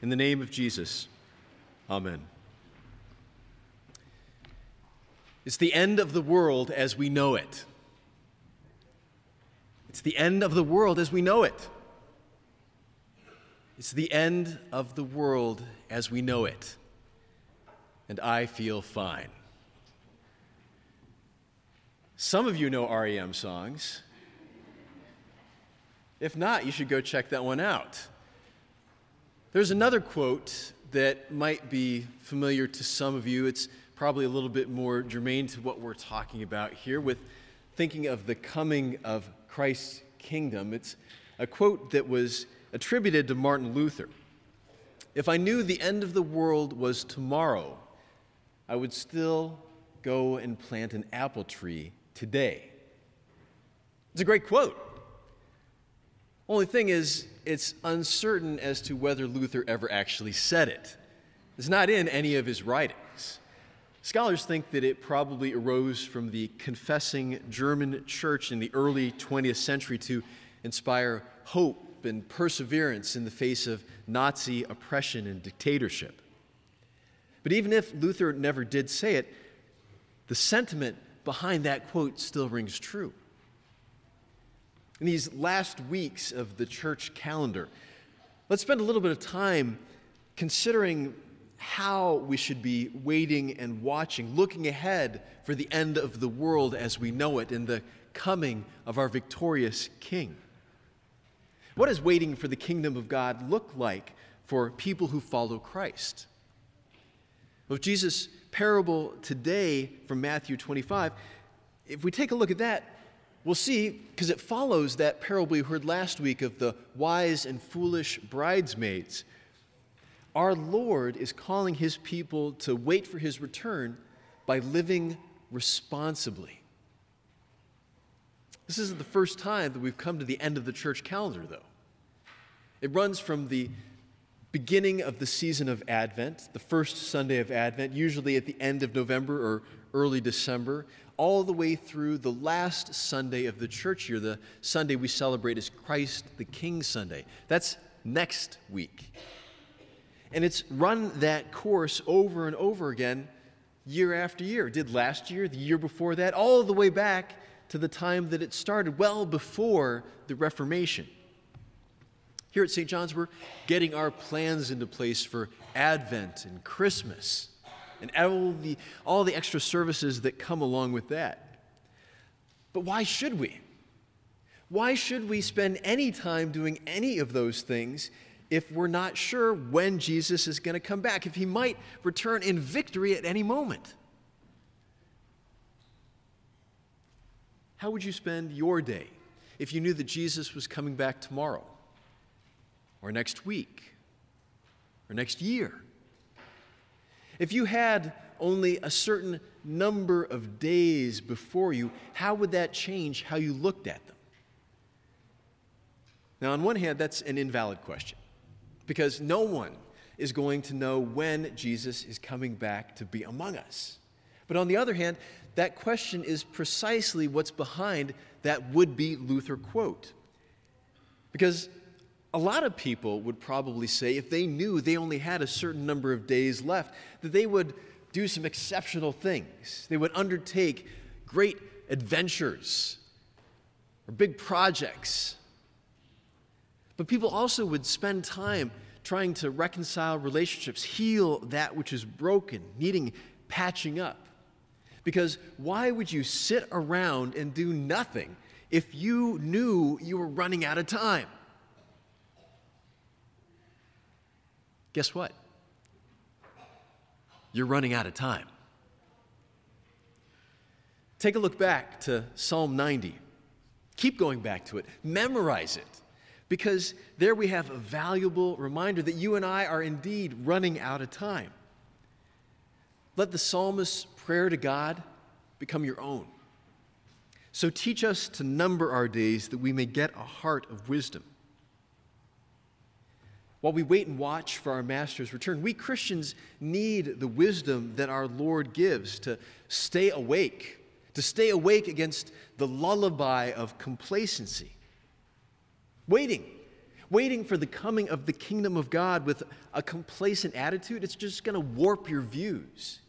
In the name of Jesus, amen. It's the end of the world as we know it. It's the end of the world as we know it. It's the end of the world as we know it. And I feel fine. Some of you know REM songs. If not, you should go check that one out. There's another quote that might be familiar to some of you. It's probably a little bit more germane to what we're talking about here with thinking of the coming of Christ's kingdom. It's a quote that was attributed to Martin Luther. If I knew the end of the world was tomorrow, I would still go and plant an apple tree today. It's a great quote. Only thing is, it's uncertain as to whether Luther ever actually said it. It's not in any of his writings. Scholars think that it probably arose from the confessing German church in the early 20th century to inspire hope and perseverance in the face of Nazi oppression and dictatorship. But even if Luther never did say it, the sentiment behind that quote still rings true. In these last weeks of the church calendar, let's spend a little bit of time considering how we should be waiting and watching, looking ahead for the end of the world as we know it and the coming of our victorious King. What does waiting for the kingdom of God look like for people who follow Christ? Well, Jesus' parable today from Matthew 25, if we take a look at that, we'll see, because it follows that parable we heard last week of the wise and foolish bridesmaids. Our Lord is calling his people to wait for his return by living responsibly. This isn't the first time that we've come to the end of the church calendar, though. It runs from the beginning of the season of Advent, the first Sunday of Advent, usually at the end of November or early December, all the way through the last Sunday of the church year, the Sunday we celebrate as Christ the King Sunday. That's next week. And it's run that course over and over again year after year. It did last year, the year before that, all the way back to the time that it started, well before the Reformation. Here at St. John's, we're getting our plans into place for Advent and Christmas and all the, all the extra services that come along with that. But why should we? Why should we spend any time doing any of those things if we're not sure when Jesus is going to come back, if he might return in victory at any moment? How would you spend your day if you knew that Jesus was coming back tomorrow, or next week, or next year? If you had only a certain number of days before you, how would that change how you looked at them? Now, on one hand, that's an invalid question because no one is going to know when Jesus is coming back to be among us. But on the other hand, that question is precisely what's behind that would be Luther quote. Because a lot of people would probably say, if they knew they only had a certain number of days left, that they would do some exceptional things. They would undertake great adventures or big projects. But people also would spend time trying to reconcile relationships, heal that which is broken, needing patching up. Because why would you sit around and do nothing if you knew you were running out of time? Guess what? You're running out of time. Take a look back to Psalm 90. Keep going back to it. Memorize it. Because there we have a valuable reminder that you and I are indeed running out of time. Let the psalmist's prayer to God become your own. So teach us to number our days that we may get a heart of wisdom. While we wait and watch for our Master's return, we Christians need the wisdom that our Lord gives to stay awake, to stay awake against the lullaby of complacency. Waiting. Waiting for the coming of the kingdom of God with a complacent attitude, it's just going to warp your views.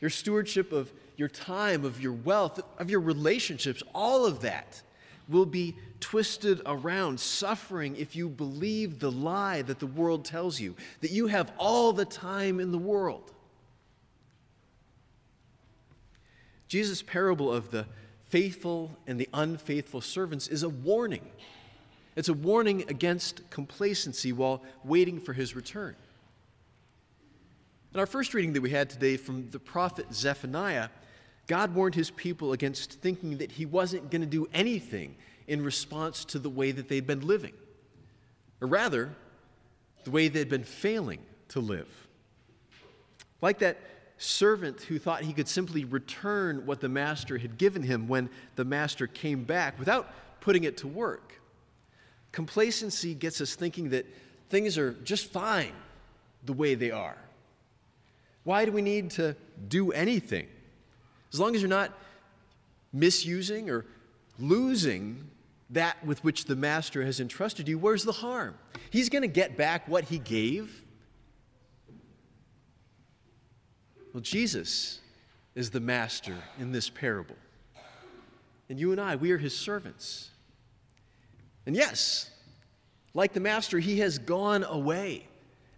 Your stewardship of your time, of your wealth, of your relationships, all of that will be twisted around, suffering if you believe the lie that the world tells you, that you have all the time in the world. Jesus' parable of the faithful and the unfaithful servants is a warning. It's a warning against complacency while waiting for his return. In our first reading that we had today from the prophet Zephaniah, God warned his people against thinking that he wasn't going to do anything in response to the way that they'd been living, or rather, the way they'd been failing to live. Like that servant who thought he could simply return what the master had given him when the master came back without putting it to work. Complacency gets us thinking that things are just fine the way they are. Why do we need to do anything? As long as you're not misusing or losing that with which the master has entrusted you, where's the harm? He's going to get back what he gave. Well, Jesus is the master in this parable. And you and I, we are his servants. And yes, like the master, he has gone away.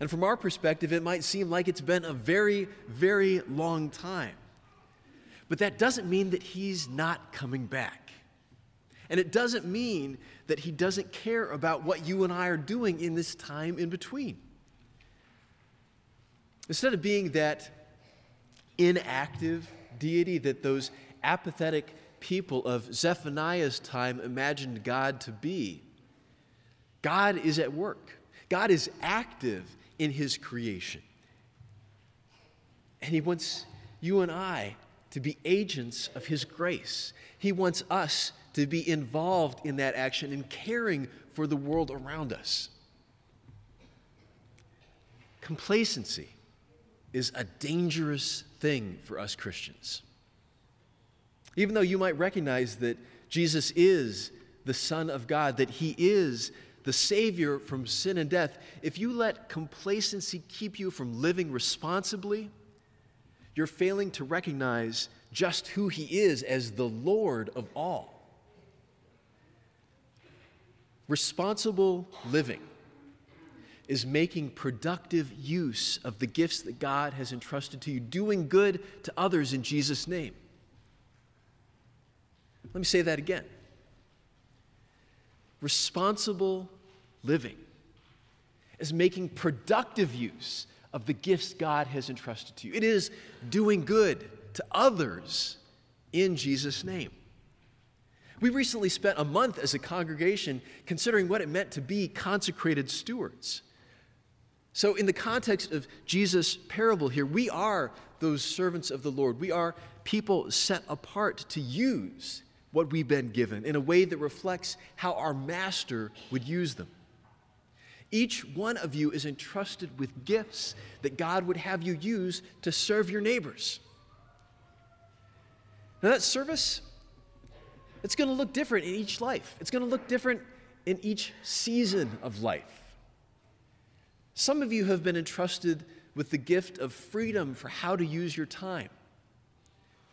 And from our perspective, it might seem like it's been a very, very long time. But that doesn't mean that he's not coming back. And it doesn't mean that he doesn't care about what you and I are doing in this time in between. Instead of being that inactive deity that those apathetic people of Zephaniah's time imagined God to be, God is at work. God is active in his creation. And he wants you and I to be agents of his grace. He wants us to be involved in that action and caring for the world around us. Complacency is a dangerous thing for us Christians. Even though you might recognize that Jesus is the Son of God, that He is the Savior from sin and death, if you let complacency keep you from living responsibly, you're failing to recognize just who He is as the Lord of all. Responsible living is making productive use of the gifts that God has entrusted to you, doing good to others in Jesus' name. Let me say that again. Responsible living is making productive use of the gifts God has entrusted to you. It is doing good to others in Jesus' name. We recently spent a month as a congregation considering what it meant to be consecrated stewards. So, in the context of Jesus' parable here, we are those servants of the Lord. We are people set apart to use what we've been given in a way that reflects how our master would use them. Each one of you is entrusted with gifts that God would have you use to serve your neighbors. Now, that service it's going to look different in each life, it's going to look different in each season of life. Some of you have been entrusted with the gift of freedom for how to use your time,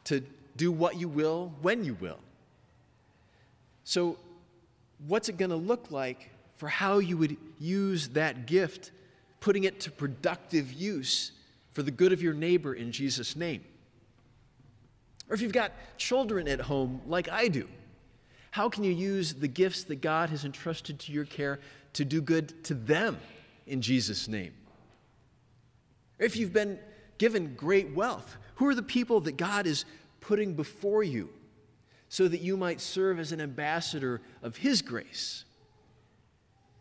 to do what you will when you will. So, what's it going to look like for how you would use that gift, putting it to productive use for the good of your neighbor in Jesus' name? Or if you've got children at home like I do, how can you use the gifts that God has entrusted to your care to do good to them in Jesus' name? If you've been given great wealth, who are the people that God is putting before you so that you might serve as an ambassador of His grace?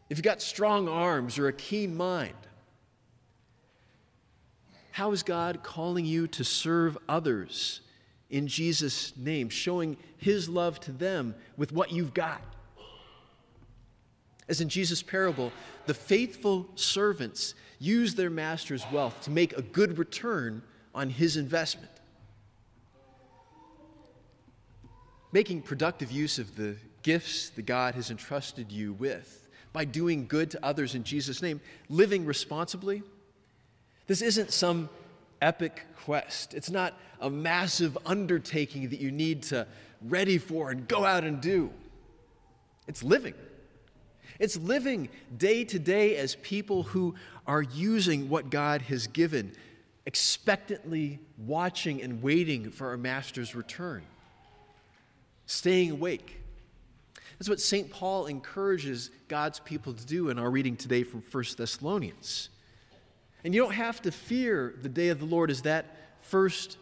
If you've got strong arms or a keen mind, how is God calling you to serve others in Jesus' name, showing his love to them with what you've got. As in Jesus' parable, the faithful servants use their master's wealth to make a good return on his investment. Making productive use of the gifts that God has entrusted you with by doing good to others in Jesus' name, living responsibly. This isn't some epic quest. It's not a massive undertaking that you need to ready for and go out and do. It's living. It's living day to day as people who are using what God has given, expectantly watching and waiting for our Master's return, staying awake. That's what St. Paul encourages God's people to do in our reading today from 1 Thessalonians. And you don't have to fear the day of the Lord as that first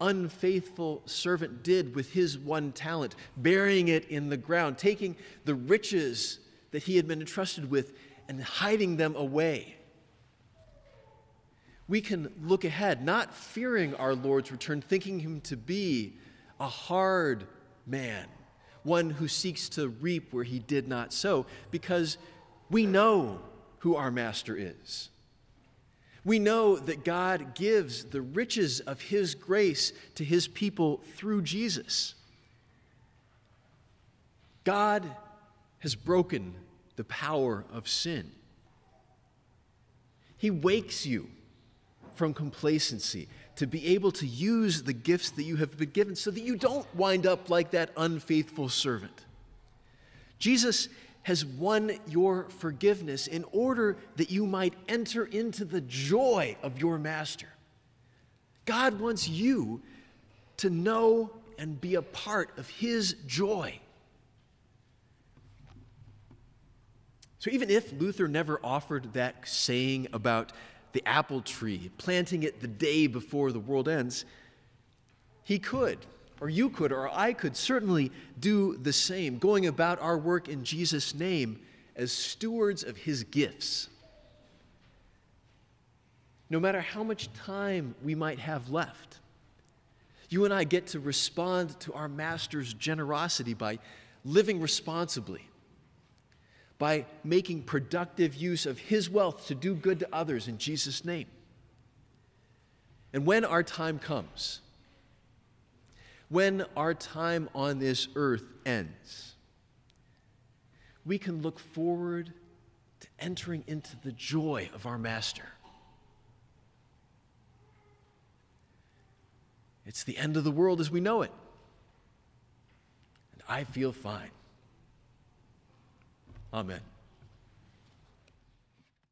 unfaithful servant did with his one talent, burying it in the ground, taking the riches that he had been entrusted with and hiding them away. We can look ahead, not fearing our Lord's return, thinking him to be a hard man, one who seeks to reap where he did not sow, because we know who our master is. We know that God gives the riches of His grace to His people through Jesus. God has broken the power of sin. He wakes you from complacency to be able to use the gifts that you have been given so that you don't wind up like that unfaithful servant. Jesus has won your forgiveness in order that you might enter into the joy of your master. God wants you to know and be a part of his joy. So, even if Luther never offered that saying about the apple tree, planting it the day before the world ends, he could or you could, or I could certainly do the same, going about our work in Jesus' name as stewards of his gifts. No matter how much time we might have left, you and I get to respond to our Master's generosity by living responsibly, by making productive use of his wealth to do good to others in Jesus' name. And when our time comes, when our time on this earth ends, we can look forward to entering into the joy of our Master. It's the end of the world as we know it. And I feel fine. Amen.